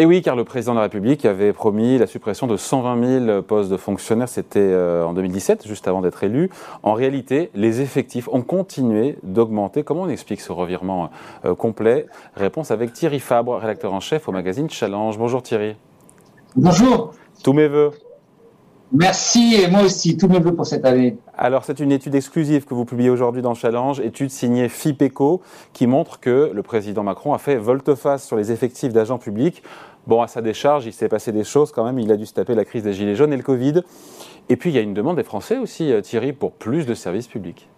Et oui, car le président de la République avait promis la suppression de 120 000 postes de fonctionnaires, c'était euh, en 2017, juste avant d'être élu. En réalité, les effectifs ont continué d'augmenter. Comment on explique ce revirement euh, complet? Réponse avec Thierry Fabre, rédacteur en chef au magazine Challenge. Bonjour Thierry. Bonjour. Tous mes voeux. Merci et moi aussi, tous mes voeux pour cette année. Alors c'est une étude exclusive que vous publiez aujourd'hui dans Challenge, étude signée FIPECO, qui montre que le président Macron a fait volte-face sur les effectifs d'agents publics. Bon, à sa décharge, il s'est passé des choses quand même, il a dû se taper la crise des Gilets jaunes et le Covid. Et puis il y a une demande des Français aussi, euh, Thierry, pour plus de services publics.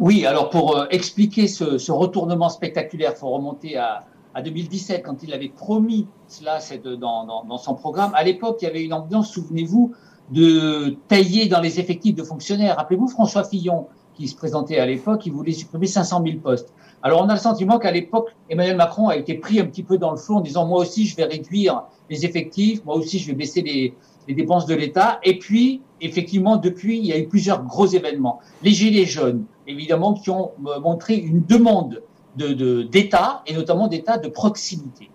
Oui, alors pour euh, expliquer ce, retournement spectaculaire, il faut remonter à, 2017, quand il avait promis cela dans, dans son programme. À l'époque, il y avait une ambiance, souvenez-vous, de tailler dans les effectifs de fonctionnaires. Rappelez-vous François Fillon, qui se présentait à l'époque, il voulait supprimer 500 000 postes. Alors on a le sentiment qu'à l'époque, Emmanuel Macron a été pris un petit peu dans le flou en disant moi aussi je vais réduire les effectifs, moi aussi je vais baisser les, dépenses de l'État. Et puis, effectivement, depuis, il y a eu plusieurs gros événements. Les Gilets jaunes, évidemment, qui ont euh, montré une demande d'État, de, et notamment d'État de proximité.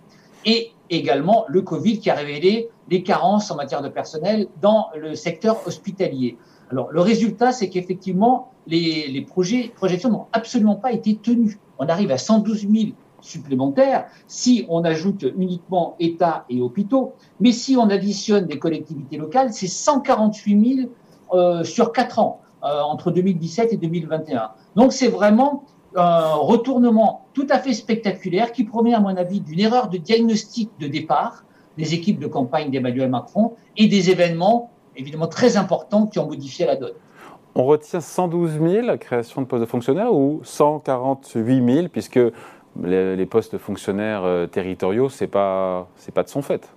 Et également le Covid qui a révélé les carences en matière de personnel dans le secteur hospitalier. Alors, le résultat, c'est qu'effectivement, les, projets, projections n'ont absolument pas été tenues. On arrive à 112 000 supplémentaires si on ajoute uniquement État et hôpitaux. Mais si on additionne des collectivités locales, c'est 148 000 euh, sur 4 ans, euh, entre 2017 et 2021. Donc, c'est vraiment un retournement tout à fait spectaculaire qui promet, à mon avis, d'une erreur de diagnostic de départ des équipes de campagne d'Emmanuel Macron et des événements évidemment très importants qui ont modifié la donne. On retient 112 000 créations de postes de fonctionnaires ou 148 000 puisque les, postes de fonctionnaires euh, territoriaux, ce n'est pas, pas de son fait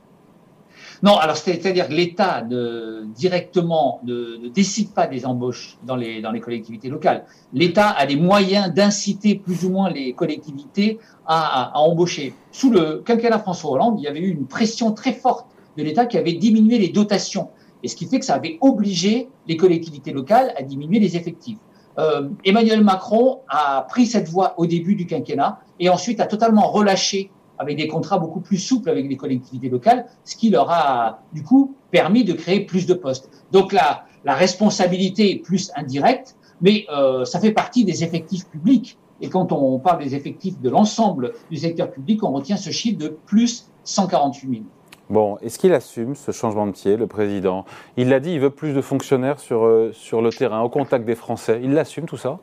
non, alors c'est-à-dire que l'État ne, directement ne, décide pas des embauches dans les, collectivités locales. L'État a les moyens d'inciter plus ou moins les collectivités à, à, embaucher. Sous le quinquennat François Hollande, il y avait eu une pression très forte de l'État qui avait diminué les dotations. Et ce qui fait que ça avait obligé les collectivités locales à diminuer les effectifs. Euh, Emmanuel Macron a pris cette voie au début du quinquennat et ensuite a totalement relâché avec des contrats beaucoup plus souples avec les collectivités locales, ce qui leur a du coup permis de créer plus de postes. Donc la, la responsabilité est plus indirecte, mais euh, ça fait partie des effectifs publics. Et quand on parle des effectifs de l'ensemble du secteur public, on retient ce chiffre de plus 148 000. Bon, est-ce qu'il assume ce changement de pied, le président? Il l'a dit, il veut plus de fonctionnaires sur, euh, sur le terrain, au contact des Français. Il l'assume tout ça?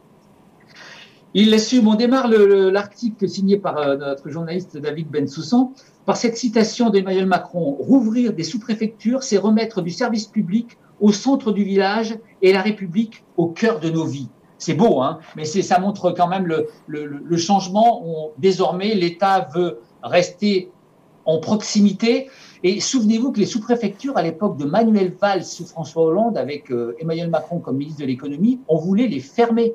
Il l'assume. On démarre l'article signé par euh, notre journaliste David Bensoussan par cette citation d'Emmanuel Macron. Rouvrir des sous-préfectures, c'est remettre du service public au centre du village et la République au cœur de nos vies. C'est beau, hein mais ça montre quand même le, changement. Désormais, l'État veut rester en proximité. Et souvenez-vous que les sous-préfectures, à l'époque de Manuel Valls sous François Hollande, avec euh, Emmanuel Macron comme ministre de l'économie, on voulait les fermer.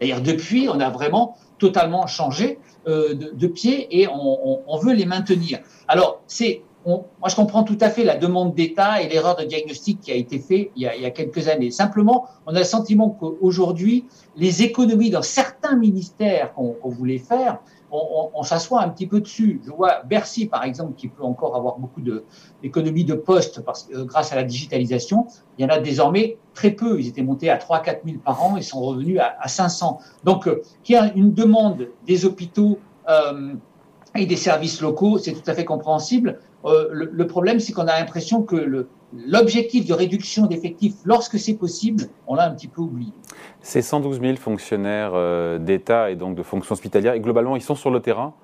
D'ailleurs, depuis, on a vraiment totalement changé euh, de, de, pied et on, on, on, veut les maintenir. Alors, c'est, moi, je comprends tout à fait la demande d'État et l'erreur de diagnostic qui a été faite il il y a quelques années. Simplement, on a le sentiment qu'aujourd'hui, les économies dans certains ministères qu'on voulait faire on, s'assoit un petit peu dessus. Je vois Bercy, par exemple, qui peut encore avoir beaucoup d'économies de, postes parce que, grâce à la digitalisation. Il y en a désormais très peu. Ils étaient montés à 3 4 000 par an. Ils sont revenus à, à 500. Donc, euh, y a une demande des hôpitaux euh, et des services locaux, c'est tout à fait compréhensible. Euh, le, le, problème, c'est qu'on a l'impression que l'objectif de réduction d'effectifs, lorsque c'est possible, on l'a un petit peu oublié. Ces 112 000 fonctionnaires euh, d'État et donc de fonctions hospitalières, et globalement, ils sont sur le terrain?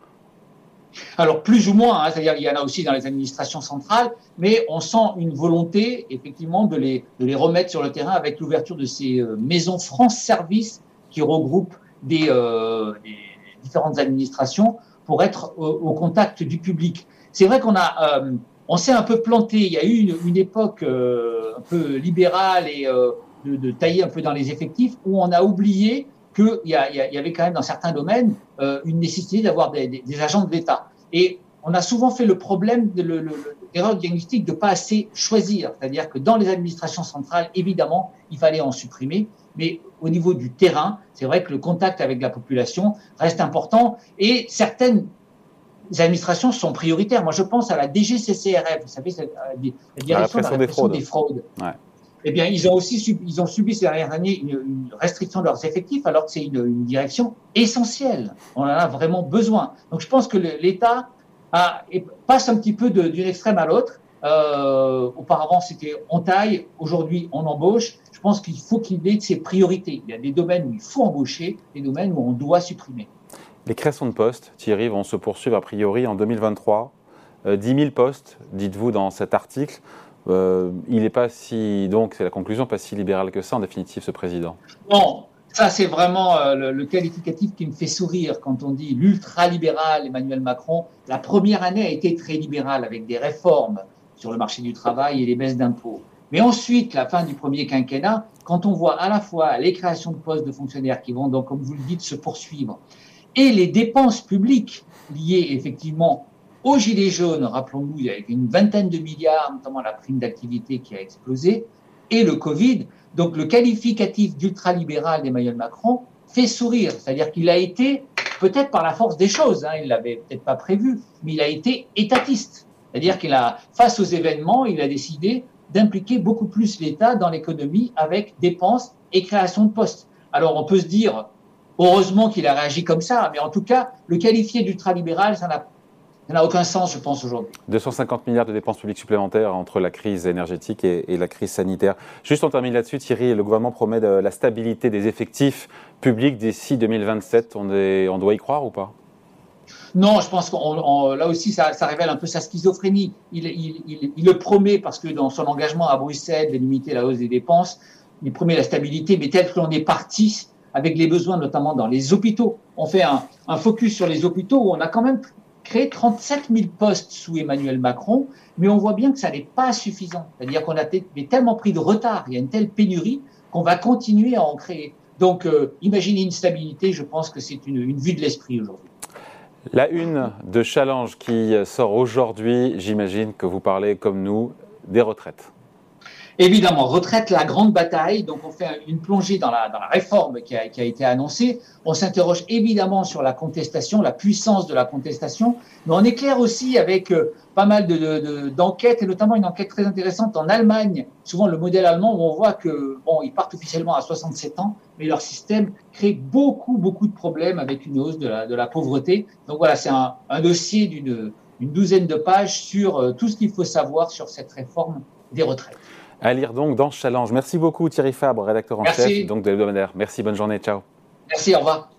Alors plus ou moins, hein, c'est-à-dire il y en a aussi dans les administrations centrales, mais on sent une volonté effectivement de les, de les remettre sur le terrain avec l'ouverture de ces euh, maisons France Service qui regroupent des, des, différentes administrations pour être au, contact du public. C'est vrai qu'on a euh, on s'est un peu planté. Il y a eu une, époque euh, un peu libérale et euh, de, tailler un peu dans les effectifs où on a oublié qu'il y, y, avait quand même dans certains domaines une nécessité d'avoir des, agents de l'État. Et on a souvent fait le problème de l'erreur diagnostique de pas assez choisir. C'est-à-dire que dans les administrations centrales, évidemment, il fallait en supprimer. Mais au niveau du terrain, c'est vrai que le contact avec la population reste important et certaines administrations sont prioritaires. Moi, je pense à la DGCCRF, vous savez, la direction de la répression des fraudes. Eh bien, ils ont aussi subi, ils ont subi ces dernières années une, restriction de leurs effectifs, alors que c'est une, direction essentielle. On en a vraiment besoin. Donc, je pense que l'État passe un petit peu d'une extrême à l'autre. Euh, auparavant, c'était on taille, aujourd'hui, on embauche. Je pense qu'il faut qu'il ait ses priorités. Il y a des domaines où il faut embaucher, des domaines où on doit supprimer. Les créations de postes, Thierry, vont se poursuivre a priori en 2023. 10 000 postes, dites-vous dans cet article. Euh, il n'est pas si, donc c'est la conclusion, pas si libéral que ça en définitive, ce président. Non, ça c'est vraiment euh, le, qualificatif qui me fait sourire quand on dit l'ultra-libéral Emmanuel Macron. La première année a été très libérale avec des réformes sur le marché du travail et les baisses d'impôts. Mais ensuite, la fin du premier quinquennat, quand on voit à la fois les créations de postes de fonctionnaires qui vont donc, comme vous le dites, se poursuivre, et les dépenses publiques liées effectivement aux Gilets jaunes, rappelons-nous, il une vingtaine de milliards, notamment la prime d'activité qui a explosé, et le Covid. Donc le qualificatif d'ultralibéral d'Emmanuel Macron fait sourire. C'est-à-dire qu'il a été, peut-être par la force des choses, hein, il l'avait peut-être pas prévu, mais il a été étatiste. C'est-à-dire qu'il a, face aux événements, il a décidé d'impliquer beaucoup plus l'État dans l'économie avec dépenses et création de postes. Alors on peut se dire, heureusement qu'il a réagi comme ça, mais en tout cas, le qualifier d'ultralibéral, ça n'a ça n'a aucun sens, je pense, aujourd'hui. 250 milliards de dépenses publiques supplémentaires entre la crise énergétique et, la crise sanitaire. Juste, on termine là-dessus, Thierry. Le gouvernement promet de, la stabilité des effectifs publics d'ici 2027. On, doit y croire ou pas? Non, je pense que là aussi, ça, révèle un peu sa schizophrénie. Il, il, le promet parce que dans son engagement à Bruxelles de limiter la hausse des dépenses, il promet la stabilité, mais tel que l'on est parti avec les besoins, notamment dans les hôpitaux. On fait un, un, focus sur les hôpitaux où on a quand même créé 37 000 postes sous Emmanuel Macron, mais on voit bien que ça n'est pas suffisant. C'est-à-dire qu'on a tellement pris de retard, il y a une telle pénurie qu'on va continuer à en créer. Donc, euh, imaginez une stabilité, je pense que c'est une, une vue de l'esprit aujourd'hui. La une de Challenge qui sort aujourd'hui, j'imagine que vous parlez comme nous des retraites. Évidemment, retraite, la grande bataille. Donc, on fait une plongée dans la, dans la réforme qui a, qui a, été annoncée. On s'interroge évidemment sur la contestation, la puissance de la contestation. Mais on éclaire aussi avec euh, pas mal d'enquêtes, de, et notamment une enquête très intéressante en Allemagne. Souvent, le modèle allemand, où on voit que, bon, ils partent officiellement à 67 ans, mais leur système crée beaucoup, beaucoup de problèmes avec une hausse de la, de la pauvreté. Donc voilà, c'est un, un, dossier d'une une douzaine de pages sur euh, tout ce qu'il faut savoir sur cette réforme des retraites. À lire donc dans Challenge. Merci beaucoup Thierry Fabre, rédacteur en chef donc de l'hebdomadaire. Merci, bonne journée, ciao. Merci, au revoir.